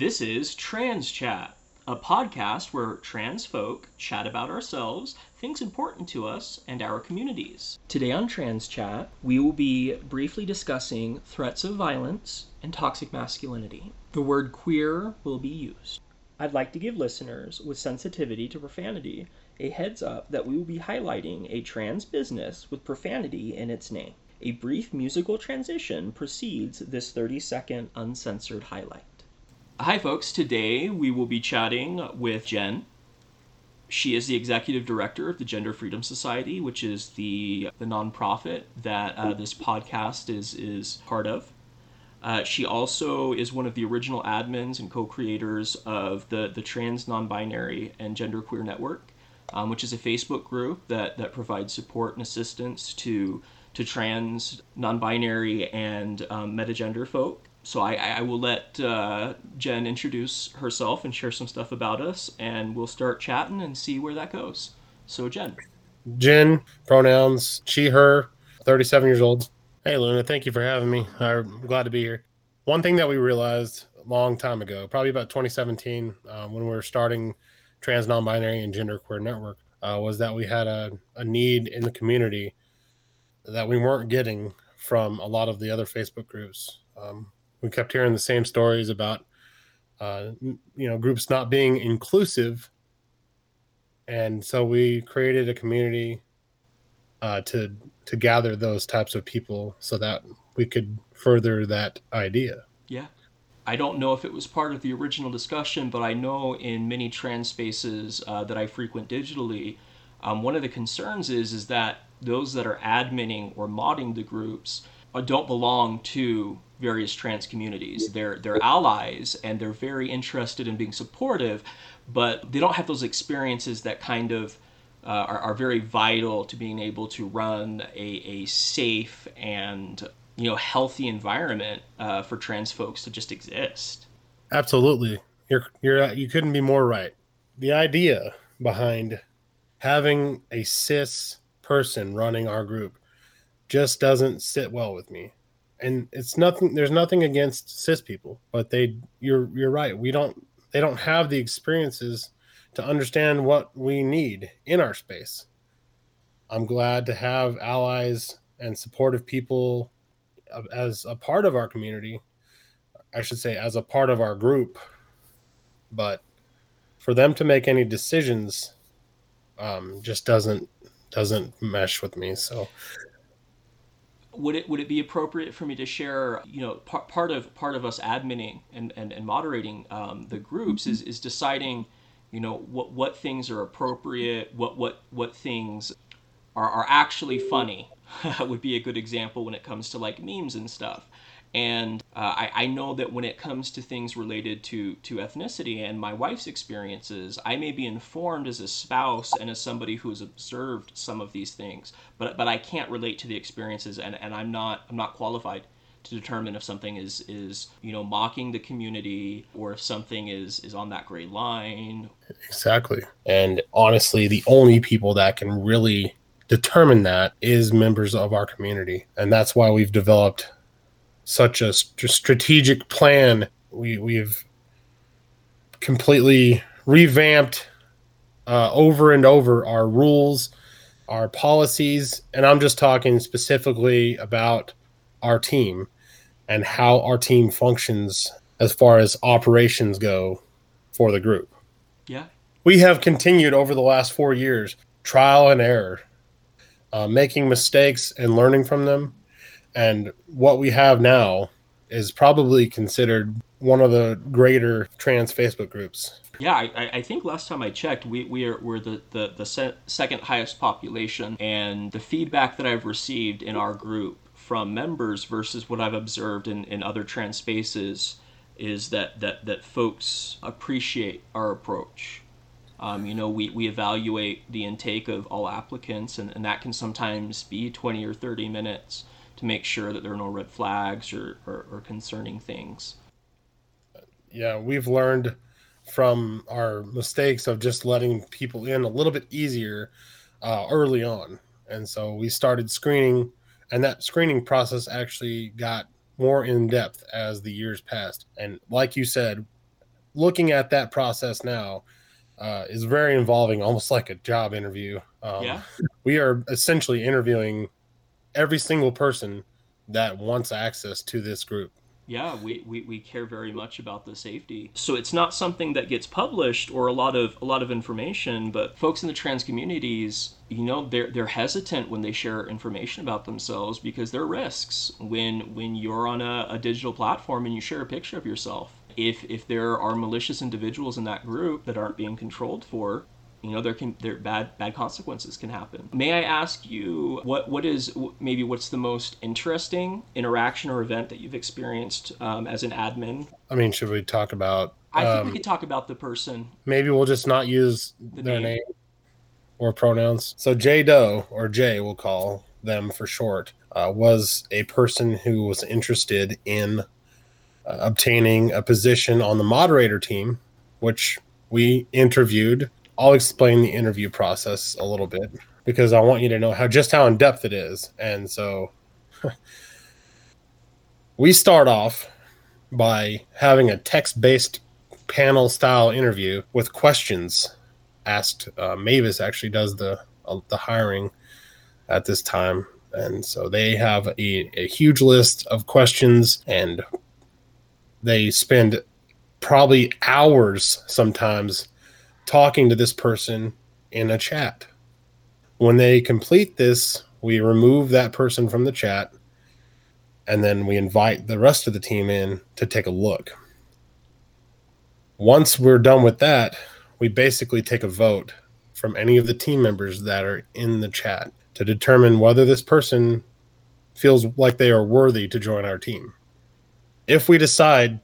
This is Trans Chat, a podcast where trans folk chat about ourselves, things important to us, and our communities. Today on Trans Chat, we will be briefly discussing threats of violence and toxic masculinity. The word queer will be used. I'd like to give listeners with sensitivity to profanity a heads up that we will be highlighting a trans business with profanity in its name. A brief musical transition precedes this 30 second uncensored highlight. Hi, folks. Today we will be chatting with Jen. She is the executive director of the Gender Freedom Society, which is the, the nonprofit that uh, this podcast is, is part of. Uh, she also is one of the original admins and co-creators of the, the Trans Non-Binary and Genderqueer Network, um, which is a Facebook group that, that provides support and assistance to to trans, non-binary, and um, metagender folk. So I, I will let uh, Jen introduce herself and share some stuff about us, and we'll start chatting and see where that goes. So Jen. Jen, pronouns she, her, 37 years old. Hey Luna, thank you for having me. I'm glad to be here. One thing that we realized a long time ago, probably about 2017, uh, when we were starting Trans Non-Binary and Genderqueer Network, uh, was that we had a, a need in the community that we weren't getting from a lot of the other Facebook groups. Um, we kept hearing the same stories about, uh, you know, groups not being inclusive, and so we created a community uh, to to gather those types of people so that we could further that idea. Yeah. I don't know if it was part of the original discussion, but I know in many trans spaces uh, that I frequent digitally, um, one of the concerns is is that those that are adminning or modding the groups don't belong to various trans communities. They're they're allies and they're very interested in being supportive, but they don't have those experiences that kind of uh, are, are very vital to being able to run a, a safe and you know healthy environment uh, for trans folks to just exist. Absolutely, you're you're you couldn't be more right. The idea behind having a cis person running our group just doesn't sit well with me. And it's nothing there's nothing against cis people, but they you're you're right. We don't they don't have the experiences to understand what we need in our space. I'm glad to have allies and supportive people as a part of our community. I should say as a part of our group. But for them to make any decisions um, just doesn't doesn't mesh with me. So would it would it be appropriate for me to share you know part, part of part of us adminning and and, and moderating um, the groups is is deciding you know what what things are appropriate what what what things are, are actually funny. Would be a good example when it comes to like memes and stuff and uh, I, I know that when it comes to things related to, to ethnicity and my wife's experiences, I may be informed as a spouse and as somebody who has observed some of these things, but, but I can't relate to the experiences and, and I'm not I'm not qualified to determine if something is is you know mocking the community or if something is is on that gray line. Exactly. And honestly the only people that can really determine that is members of our community. And that's why we've developed such a st- strategic plan. We we've completely revamped uh, over and over our rules, our policies, and I'm just talking specifically about our team and how our team functions as far as operations go for the group. Yeah. We have continued over the last four years, trial and error, uh, making mistakes and learning from them, and what we have now is probably considered one of the greater trans Facebook groups. Yeah, I, I think last time I checked, we, we are, we're the, the, the se- second highest population. And the feedback that I've received in our group from members versus what I've observed in, in other trans spaces is that, that, that folks appreciate our approach. Um, you know, we, we evaluate the intake of all applicants, and, and that can sometimes be 20 or 30 minutes to make sure that there are no red flags or, or, or concerning things. Yeah, we've learned from our mistakes of just letting people in a little bit easier uh, early on. And so we started screening, and that screening process actually got more in depth as the years passed. And like you said, looking at that process now uh, is very involving, almost like a job interview. Um, Yeah. We are essentially interviewing every single person that wants access to this group. Yeah, we, we, we care very much about the safety. So it's not something that gets published or a lot of a lot of information, but folks in the trans communities, you know, they're they're hesitant when they share information about themselves because there are risks when when you're on a, a digital platform and you share a picture of yourself. If if there are malicious individuals in that group that aren't being controlled for, you know there can there bad bad consequences can happen may i ask you what what is maybe what's the most interesting interaction or event that you've experienced um, as an admin I mean, should we talk about? i think um, we could talk about the person maybe we'll just not use The their name. name. or pronouns. So J Doe, or J, we'll call them for short, uh, was a person who was interested in uh, obtaining a position on the moderator team, which we interviewed. I'll explain the interview process a little bit because I want you to know how just how in depth it is. And so we start off by having a text based panel style interview with questions asked. Uh, Mavis actually does the uh, the hiring at this time, and so they have a, a huge list of questions, and they spend probably hours sometimes talking to this person in a chat. When they complete this, we remove that person from the chat, and then we invite the rest of the team in to take a look once we're done with that, we basically take a vote from any of the team members that are in the chat to determine whether this person feels like they are worthy to join our team. If we decide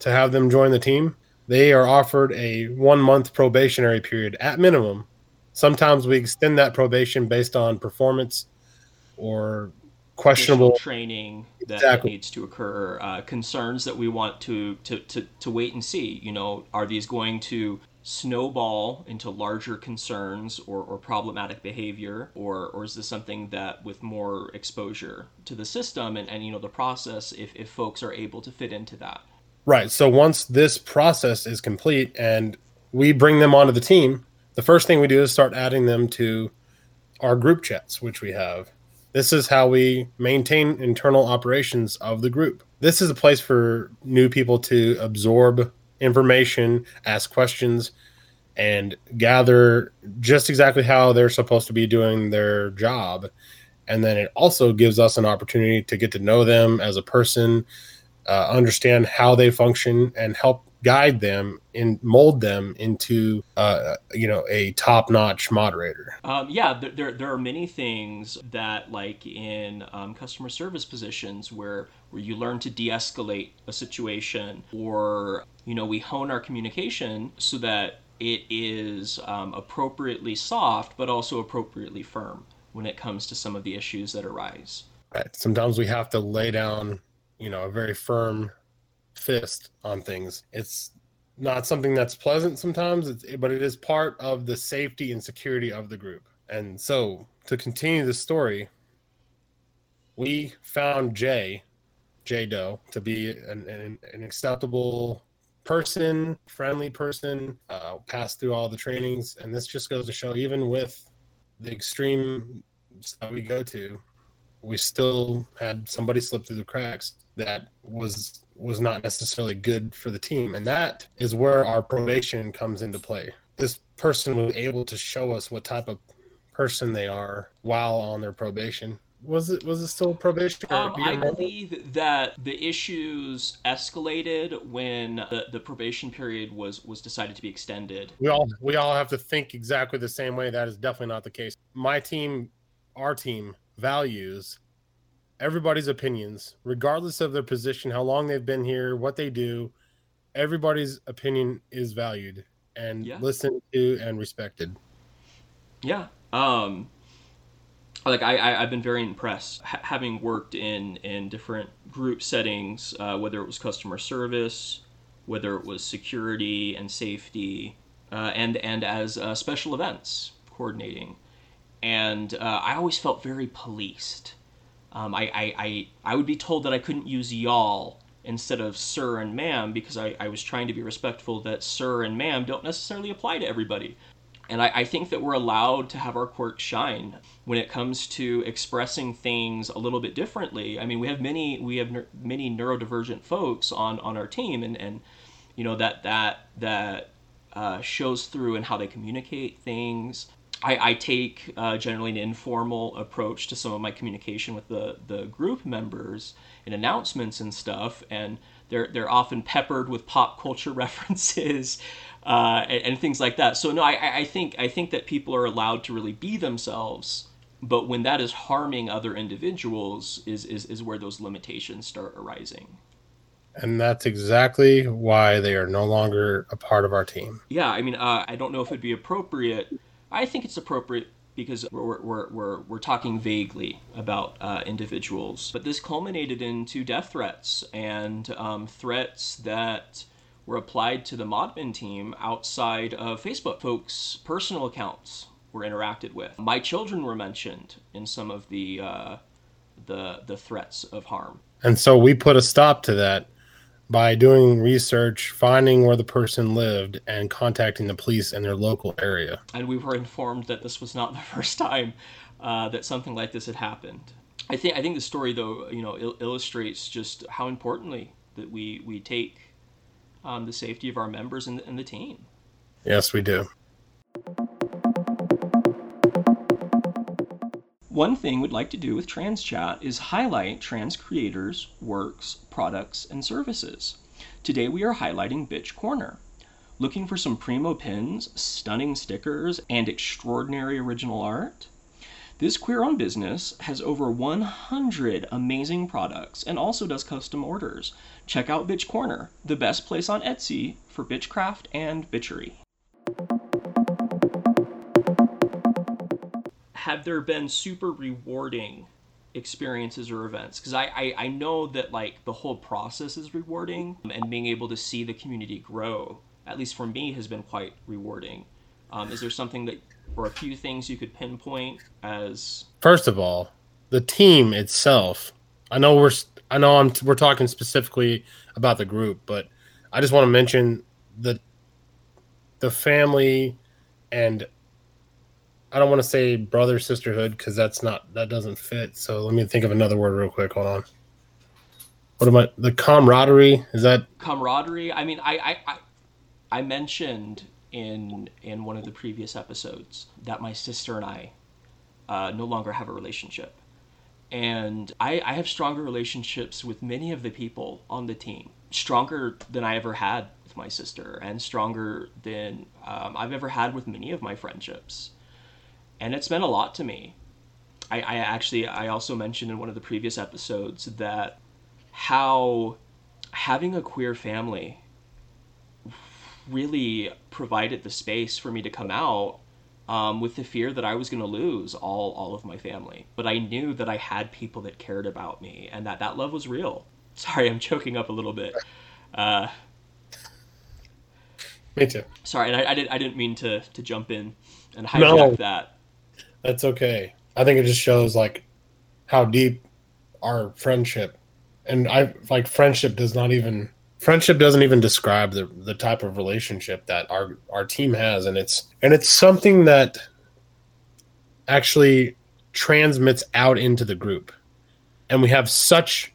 to have them join the team, they are offered a one month probationary period at minimum. Sometimes we extend that probation based on performance or questionable training that, Exactly. needs to occur uh, concerns that we want to, to to to wait and see you know are these going to snowball into larger concerns or, or problematic behavior or or is this something that with more exposure to the system and, and you know the process if, if folks are able to fit into that Right. So once this process is complete and we bring them onto the team, the first thing we do is start adding them to our group chats, which we have. This is how we maintain internal operations of the group. This is a place for new people to absorb information, ask questions, and gather just exactly how they're supposed to be doing their job. And then it also gives us an opportunity to get to know them as a person, uh, understand how they function and help guide them and mold them into uh, you know a top-notch moderator Um, yeah, there, there, there are many things that, like in um, customer service positions, where where you learn to de-escalate a situation, or you know, we hone our communication so that it is um, appropriately soft, but also appropriately firm when it comes to some of the issues that arise. sometimes we have to lay down you know a very firm fist on things. It's not something that's pleasant sometimes but it is part of the safety and security of the group. And so to continue the story we found jay Jay Doe to be an, an, an acceptable person, friendly person, uh, passed through all the trainings. And this just goes to show, even with the extreme that we go to, we still had somebody slip through the cracks that was was not necessarily good for the team. And that is where our probation comes into play. This person was able to show us what type of person they are while on their probation. Was it was it still probation? or Um, I believe that the issues escalated when the, the probation period was was decided to be extended. we all we all have to think exactly the same way that is definitely not the case my team our team values everybody's opinions regardless of their position how long they've been here what they do everybody's opinion is valued and Yeah. listened to and respected Yeah. Um, like I, I I've been very impressed ha- having worked in in different group settings, uh, whether it was customer service, whether it was security and safety, uh, and and as uh, special events coordinating, and uh, I always felt very policed. Um, I, I, I I would be told that I couldn't use y'all instead of sir and ma'am because I, I was trying to be respectful that sir and ma'am don't necessarily apply to everybody. And I, I think that we're allowed to have our quirks shine when it comes to expressing things a little bit differently. I mean, we have many we have many neurodivergent folks on on our team, and and you know that that that uh, shows through in how they communicate things. I, I take uh, generally an informal approach to some of my communication with the the group members and announcements and stuff, and they're they're often peppered with pop culture references uh, and, and, things like that. So no, I, I think I think that people are allowed to really be themselves, but when that is harming other individuals, is is, is where those limitations start arising. And that's exactly why they are no longer a part of our team. Yeah, I mean, uh, I don't know if it'd be appropriate. I think it's appropriate because we're, we're, we're, we're talking vaguely about uh, individuals. But this culminated into death threats and um, threats that were applied to the Modmin team outside of Facebook. Folks' personal accounts were interacted with. My children were mentioned in some of the uh, the the threats of harm. And so we put a stop to that by doing research, finding where the person lived, and contacting the police in their local area. And we were informed that this was not the first time uh, that something like this had happened. I think I think the story though you know il- illustrates just how importantly that we we take um, the safety of our members and the, and the team. Yes, we do. One thing we'd like to do with Trans Chat is highlight trans creators, works, products, and services. Today we are highlighting Bitch Corner. Looking for some primo pins, stunning stickers, and extraordinary original art? This queer owned business has over 100 amazing products and also does custom orders. Check out Bitch Corner, the best place on Etsy for bitchcraft and bitchery. Have there been super rewarding experiences or events? Because I, I, I know that like the whole process is rewarding and being able to see the community grow at least for me has been quite rewarding. Um, is there something that or a few things you could pinpoint as first of all the team itself i know we're i know i'm we're talking specifically about the group but i just want to mention the the family and I don't want to say brother sisterhood because that's not that doesn't fit. So let me think of another word real quick. Hold on. What am I? The camaraderie is that camaraderie? I mean, I I I, mentioned in in one of the previous episodes that my sister and I uh, no longer have a relationship, and I I have stronger relationships with many of the people on the team, stronger than I ever had with my sister, and stronger than um, I've ever had with many of my friendships and it's meant a lot to me. I, I actually I also mentioned in one of the previous episodes that how having a queer family really provided the space for me to come out um, with the fear that I was going to lose all all of my family. But I knew that I had people that cared about me and that that love was real. Sorry, I'm choking up a little bit. Uh, me too. Sorry, and I, I, didn't I didn't mean to to jump in and hijack no. that. That's okay. I think it just shows like how deep our friendship and I like friendship does not even friendship doesn't even describe the the type of relationship that our our team has and it's and it's something that actually transmits out into the group. And we have such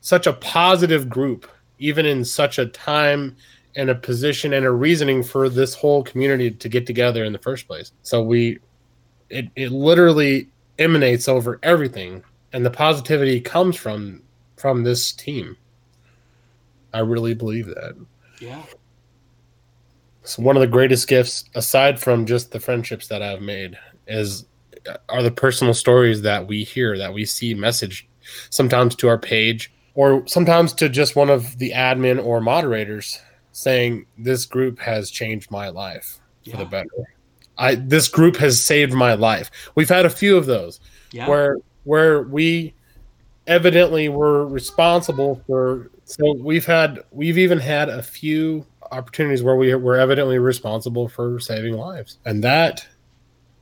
such a positive group even in such a time and a position and a reasoning for this whole community to get together in the first place. So we it, it literally emanates over everything and the positivity comes from from this team. I really believe that. Yeah. So one of the greatest gifts aside from just the friendships that i've made is uh, are the personal stories that we hear that we see message sometimes to our page or sometimes to just one of the admin or moderators saying this group has changed my life yeah. for the better I this group has saved my life. We've had a few of those yeah. where where we evidently were responsible for so we've had we've even had a few opportunities where we were evidently responsible for saving lives. And that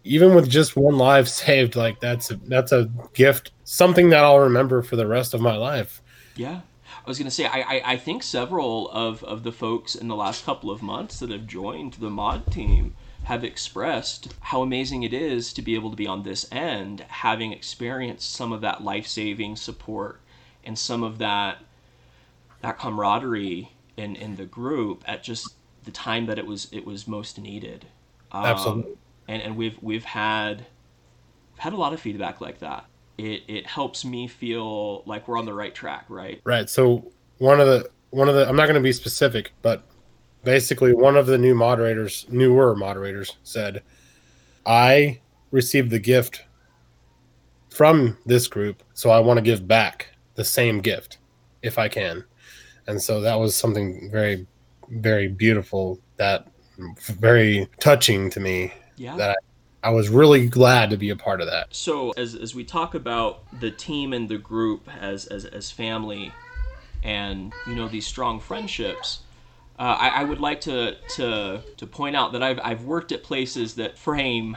even with just one life saved like that's a, that's a gift something that I'll remember for the rest of my life. Yeah. I was going to say, I, I, I think several of, of the folks in the last couple of months that have joined the mod team have expressed how amazing it is to be able to be on this end, having experienced some of that life saving support and some of that that camaraderie in, in the group at just the time that it was it was most needed. Um, Absolutely. And, and we've we've had had a lot of feedback like that. It it helps me feel like we're on the right track, right? Right. So one of the one of the I'm not going to be specific, but basically one of the new moderators, newer moderators said, "I received the gift from this group, so I want to give back the same gift if I can." And so that was something very very beautiful that very touching to me yeah. that I, I was really glad to be a part of that. So as, as we talk about the team and the group as, as, as family and, you know, these strong friendships, uh, I, I, would like to, to, to point out that I've, I've worked at places that frame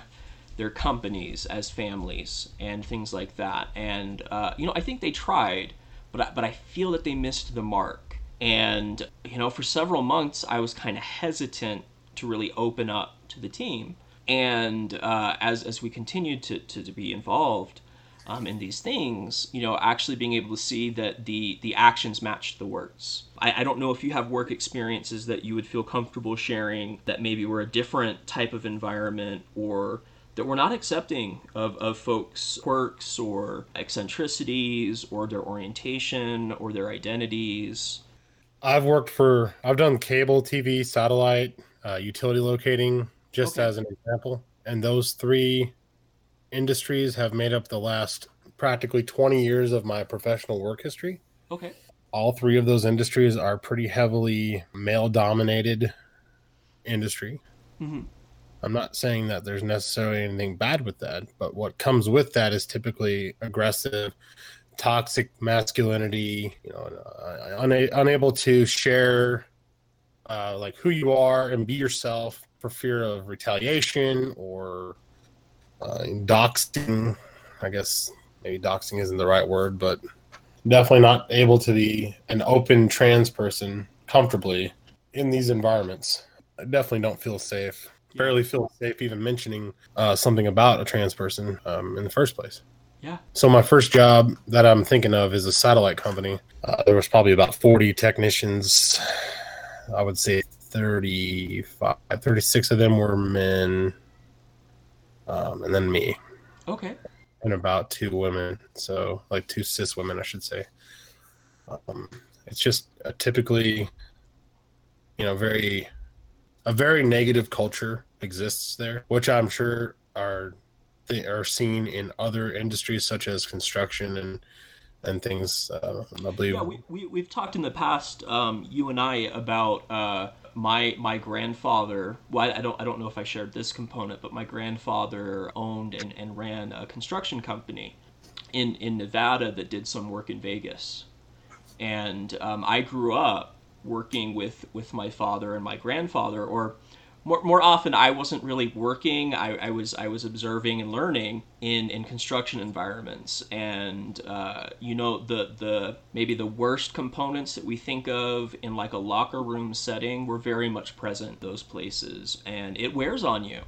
their companies as families and things like that. And, uh, you know, I think they tried, but I, but I feel that they missed the mark. And, you know, for several months, I was kind of hesitant to really open up to the team. And uh, as, as we continued to, to, to be involved um, in these things, you know, actually being able to see that the, the actions match the words. I, I don't know if you have work experiences that you would feel comfortable sharing that maybe were a different type of environment or that we're not accepting of, of folks' quirks or eccentricities or their orientation or their identities. I've worked for, I've done cable, TV, satellite, uh, utility locating, just okay. as an example. And those three industries have made up the last practically 20 years of my professional work history. Okay. All three of those industries are pretty heavily male dominated industry. Mm-hmm. I'm not saying that there's necessarily anything bad with that, but what comes with that is typically aggressive, toxic masculinity, you know, uh, una- unable to share uh, like who you are and be yourself for fear of retaliation or uh, doxing. I guess maybe doxing isn't the right word, but definitely not able to be an open trans person comfortably in these environments. I definitely don't feel safe. Barely feel safe even mentioning uh, something about a trans person um, in the first place. Yeah. So my first job that I'm thinking of is a satellite company. Uh, there was probably about 40 technicians I would say 35, 36 of them were men, um, and then me. Okay. And about two women. So, like two cis women, I should say. Um, it's just a typically, you know, very, a very negative culture exists there, which I'm sure are they are seen in other industries such as construction and and things. Uh, I believe. Yeah, we, we we've talked in the past, um, you and I, about uh, my my grandfather. Well, I don't I don't know if I shared this component, but my grandfather owned and, and ran a construction company in in Nevada that did some work in Vegas, and um, I grew up working with with my father and my grandfather, or more, more often I wasn't really working. I, I was I was observing and learning in, in construction environments, and uh, you know the the maybe the worst components that we think of in like a locker room setting were very much present those places, and it wears on you.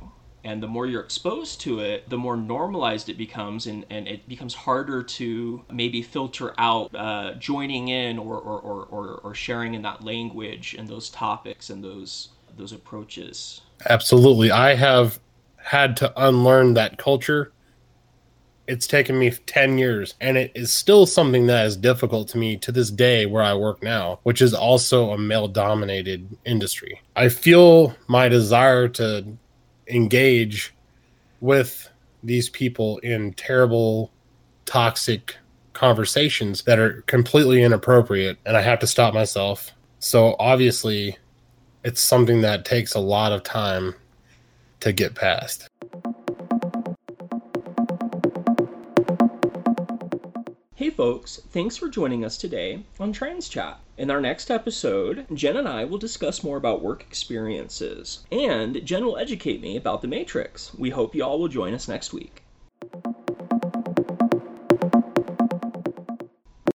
And the more you're exposed to it, the more normalized it becomes, and, and it becomes harder to maybe filter out uh, joining in or, or, or, or, or sharing in that language and those topics and those those approaches. Absolutely. I have had to unlearn that culture. It's taken me 10 years, and it is still something that is difficult to me to this day where I work now, which is also a male dominated industry. I feel my desire to engage with these people in terrible, toxic conversations that are completely inappropriate, and I have to stop myself. So, obviously, it's something that takes a lot of time to get past. Hey folks, thanks for joining us today on Trans Chat. In our next episode, Jen and I will discuss more about work experiences, and Jen will educate me about the Matrix. We hope you all will join us next week.